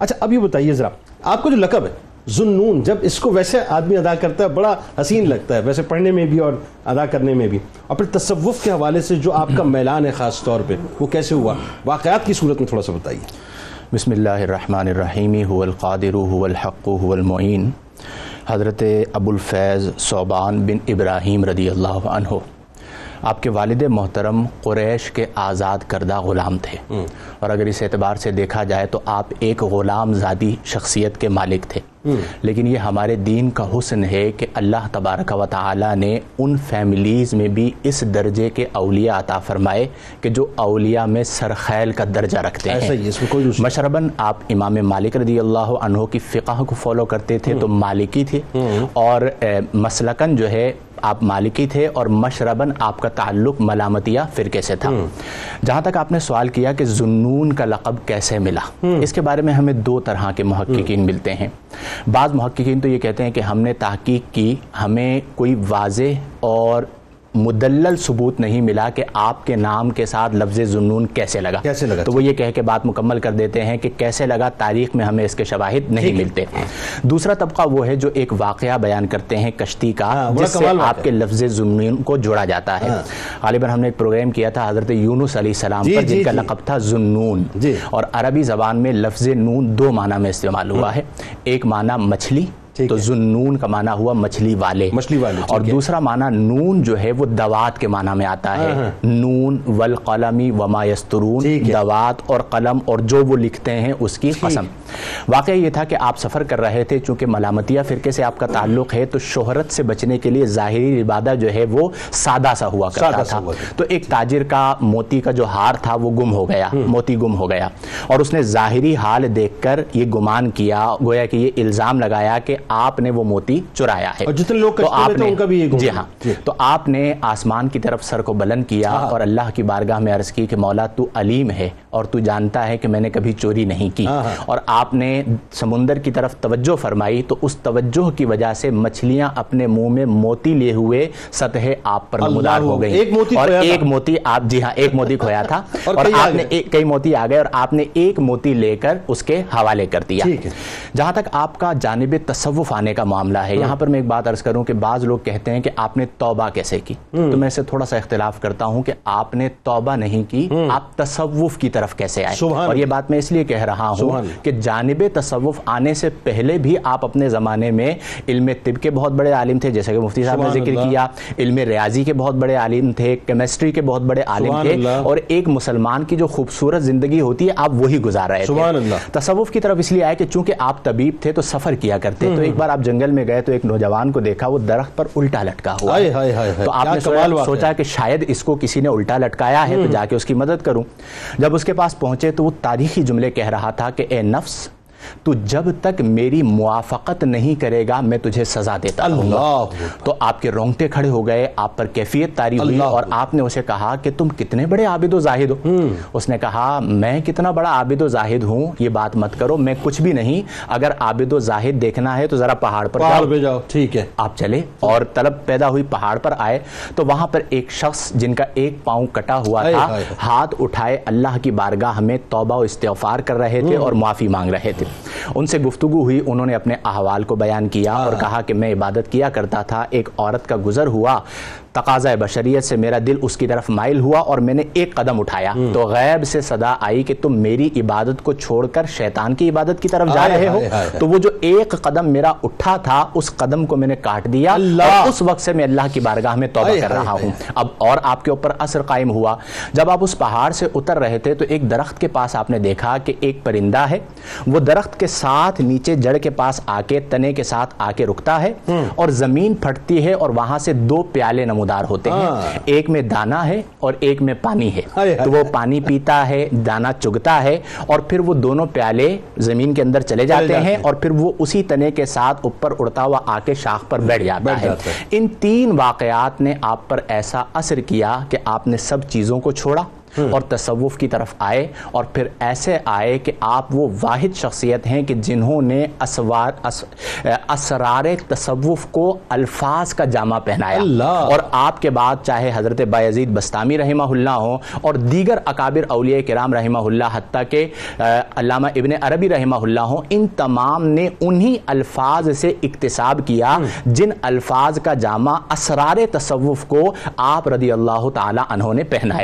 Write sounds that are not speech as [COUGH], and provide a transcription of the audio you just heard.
اچھا اب یہ بتائیے ذرا، آپ کو جو لقب ہے ذنون جب اس کو ویسے آدمی ادا کرتا ہے، بڑا حسین لگتا ہے، ویسے پڑھنے میں بھی اور ادا کرنے میں بھی۔ اور پھر تصوف کے حوالے سے جو آپ کا میلان ہے خاص طور پہ، وہ کیسے ہوا؟ واقعات کی صورت میں تھوڑا سا بتائیے۔ بسم اللہ الرحمن الرحیم، هو القادر، هو الحق، هو المعین۔ حضرت ابو الفیض صوبان بن ابراہیم رضی اللہ عنہ۔ آپ کے والد محترم قریش کے آزاد کردہ غلام تھے۔ اور اگر اس اعتبار سے دیکھا جائے تو آپ ایک غلام زادی شخصیت کے مالک تھے۔ لیکن یہ ہمارے دین کا حسن ہے کہ اللہ تبارک و تعالی نے ان فیملیز میں بھی اس درجے کے اولیاء عطا فرمائے کہ جو اولیاء میں سرخیل کا درجہ رکھتے ایسا کوئی ہیں مشرباً آپ امام مالک رضی اللہ عنہ کی فقہ کو فالو کرتے تھے تو مالکی تھے۔ اور مسلکن جو ہے آپ مالکی تھے اور مشرباً آپ کا تعلق ملامتیہ فرقے سے تھا۔ جہاں تک آپ نے سوال کیا کہ زنون کا لقب کیسے ملا اس کے بارے میں ہمیں دو طرح کے محققین ملتے ہیں۔ بعض محققین تو یہ کہتے ہیں کہ ہم نے تحقیق کی ہمیں کوئی واضح اور مدلل ثبوت نہیں ملا کہ آپ کے نام کے ساتھ لفظ زنون کیسے لگا۔ کیسے لگا؟ تو وہ یہ کہہ کے بات مکمل کر دیتے ہیں کہ کیسے لگا تاریخ میں ہمیں اس کے شواہد نہیں ملتے۔ دوسرا طبقہ وہ ہے جو ایک واقعہ بیان کرتے ہیں کشتی کا ہاں، جس سے آپ کے لفظ زنون کو جوڑا جاتا ہے۔ غالباً ہم نے ایک پروگرام کیا تھا حضرت یونس علیہ السلام جی، پر جی، جن کا جی۔ لقب تھا زنون۔ جی۔ اور عربی زبان میں لفظ نون دو معنی میں استعمال ہوا ہے۔ ایک معنی مچھلی تو۔ زنون کا معنی ہوا مچھلی والے مچھلی والے، اور۔ دوسرا معنی نون جو ہے وہ دوات کے معنی میں آتا ہے نون والقلمی وما یسترون۔ دوات اور قلم اور جو وہ لکھتے ہیں اس کی قسم واقعہ یہ تھا کہ آپ سفر کر رہے تھے چونکہ ملامتیہ فرقے سے آپ کا تعلق ہے تو شہرت سے بچنے کے لیے ظاہری عبادہ جو ہے وہ سادہ سا ہوا کرتا تھا۔ تو ایک تاجر کا موتی کا جو ہار تھا وہ گم ہو گیا موتی گم ہو گیا۔ اور اس نے ظاہری حال دیکھ کر یہ گمان کیا گویا کہ یہ الزام لگایا کہ آپ نے وہ موتی چرایا ہے۔ اور جتنے لوگ تو آپ نے- ان کا بھی یہ گمان۔ جی ہاں۔ جی۔ تو آپ نے آسمان کی طرف سر کو بلند کیا اور اللہ کی بارگاہ میں عرض کی کہ مولا تو علیم ہے اور تو جانتا ہے کہ میں نے کبھی چوری نہیں کی۔ ہاں، ہاں۔ اور آپ نے سمندر کی طرف توجہ فرمائی تو اس توجہ کی وجہ سے مچھلیاں اپنے منہ میں موتی لیے ہوئے سطح آپ پر نمودار ہو گئی ایک موتی اور۔ ایک موتی آپ جی ہاں ایک موتی کھویا تھا۔ [LAUGHS] اور آپ نے کئی موتی آ گئے اور آپ نے ایک موتی لے کر اس کے حوالے کر دیا۔ جہاں تک آپ کا جانب تصوف آنے کا معاملہ ہے یہاں پر میں ایک بات عرض کروں کہ بعض لوگ کہتے ہیں کہ آپ نے توبہ کیسے کی؟ تو میں اسے تھوڑا سا اختلاف کرتا ہوں کہ آپ نے توبہ نہیں کی آپ تصوف کی طرف کیسے آئے؟ اور یہ بات میں اس لیے کہہ رہا ہوں۔ کہ جانب تصوف آنے سے پہلے بھی آپ اپنے زمانے میں علم طب کے بہت بڑے عالم تھے جیسے کہ مفتی صاحب نے ذکر۔ کیا علم ریاضی کے بہت بڑے عالم تھے کیمسٹری کے بہت بڑے عالم تھے۔ اور ایک مسلمان کی جو خوبصورت زندگی ہوتی ہے آپ وہی گزار رہے تھے۔ اللہ۔ تصوف کی طرف اس لیے آئے کہ چونکہ آپ طبیب تھے تو سفر کیا کرتے تو ایک بار آپ جنگل میں گئے تو ایک نوجوان کو دیکھا وہ درخت پر الٹا لٹکا ہوا ہائے، تو آپ نے سوچا کہ شاید اس کو کسی نے الٹا لٹکایا ہے تو جا کے اس کی مدد کروں۔ جب اس کے پاس پہنچے تو وہ تاریخی جملے کہہ رہا تھا کہ اے نفس تو جب تک میری موافقت نہیں کرے گا میں تجھے سزا دیتا گا۔ اللہ۔ تو آپ کے رونگٹے کھڑے ہو گئے آپ پر کیفیت تاری ہوئی اور آپ نے اسے کہا کہ تم کتنے بڑے عابد و زاہد ہو۔ اس نے کہا میں کتنا بڑا عابد و زاہد ہوں یہ بات مت کرو میں کچھ بھی نہیں۔ اگر عابد و زاہد دیکھنا ہے تو ذرا پہاڑ پر پہ جاؤ ٹھیک ہے۔ آپ چلے اور طلب پیدا ہوئی پہاڑ پر آئے۔ تو وہاں پر ایک شخص جن کا ایک پاؤں کٹا ہوا تھا۔ ہاتھ اٹھائے اللہ کی بارگاہ ہمیں توبہ و استغفار کر رہے تھے اور معافی مانگ رہے تھے۔ ان سے گفتگو ہوئی انہوں نے اپنے احوال کو بیان کیا اور کہا کہ میں عبادت کیا کرتا تھا ایک عورت کا گزر ہوا۔ تقاضا بشریت سے میرا دل اس کی طرف مائل ہوا اور میں نے ایک قدم اٹھایا۔ تو غیب سے صدا آئی کہ تم میری عبادت کو چھوڑ کر شیطان کی عبادت کی طرف جا رہے ہو۔ تو وہ جو ایک قدم میرا اٹھا تھا اس قدم کو میں نے کاٹ دیا اور اس وقت سے میں اللہ کی بارگاہ میں توبہ کر رہا ہوں۔ اب اور آپ کے اوپر اثر قائم ہوا۔ جب آپ اس پہاڑ سے اتر رہے تھے تو ایک درخت کے پاس آپ نے دیکھا کہ ایک پرندہ ہے۔ وہ درخت کے ساتھ نیچے جڑ کے پاس آ کے تنے کے ساتھ آ کے رکتا ہے اور زمین پھٹتی ہے اور وہاں سے دو پیالے نمودار ہوتے ہیں ہاں۔ ایک میں دانا ہے اور ایک میں پانی ہے تو وہ پانی پیتا ہے دانا چگتا ہے اور پھر وہ دونوں پیالے زمین کے اندر چلے جاتے ہیں۔ اور پھر وہ اسی تنے کے ساتھ اوپر اڑتا ہوا آ کے شاخ پر بیٹھ جاتا ہے۔ ان تین واقعات نے آپ پر ایسا اثر کیا کہ آپ نے سب چیزوں کو چھوڑا اور تصوف کی طرف آئے اور پھر ایسے آئے کہ آپ وہ واحد شخصیت ہیں کہ جنہوں نے اسوار اس اسرار تصوف کو الفاظ کا جامع پہنایا۔ اللہ۔ اور آپ کے بعد چاہے حضرت بایزید بستامی رحمہ اللہ ہوں اور دیگر اکابر اولیاء کرام رحمہ اللہ حتیٰ کہ علامہ ابن عربی رحمہ اللہ ہوں ان تمام نے انہی الفاظ سے اکتساب کیا جن الفاظ کا جامع اسرار تصوف کو آپ رضی اللہ تعالی عنہ نے پہنایا۔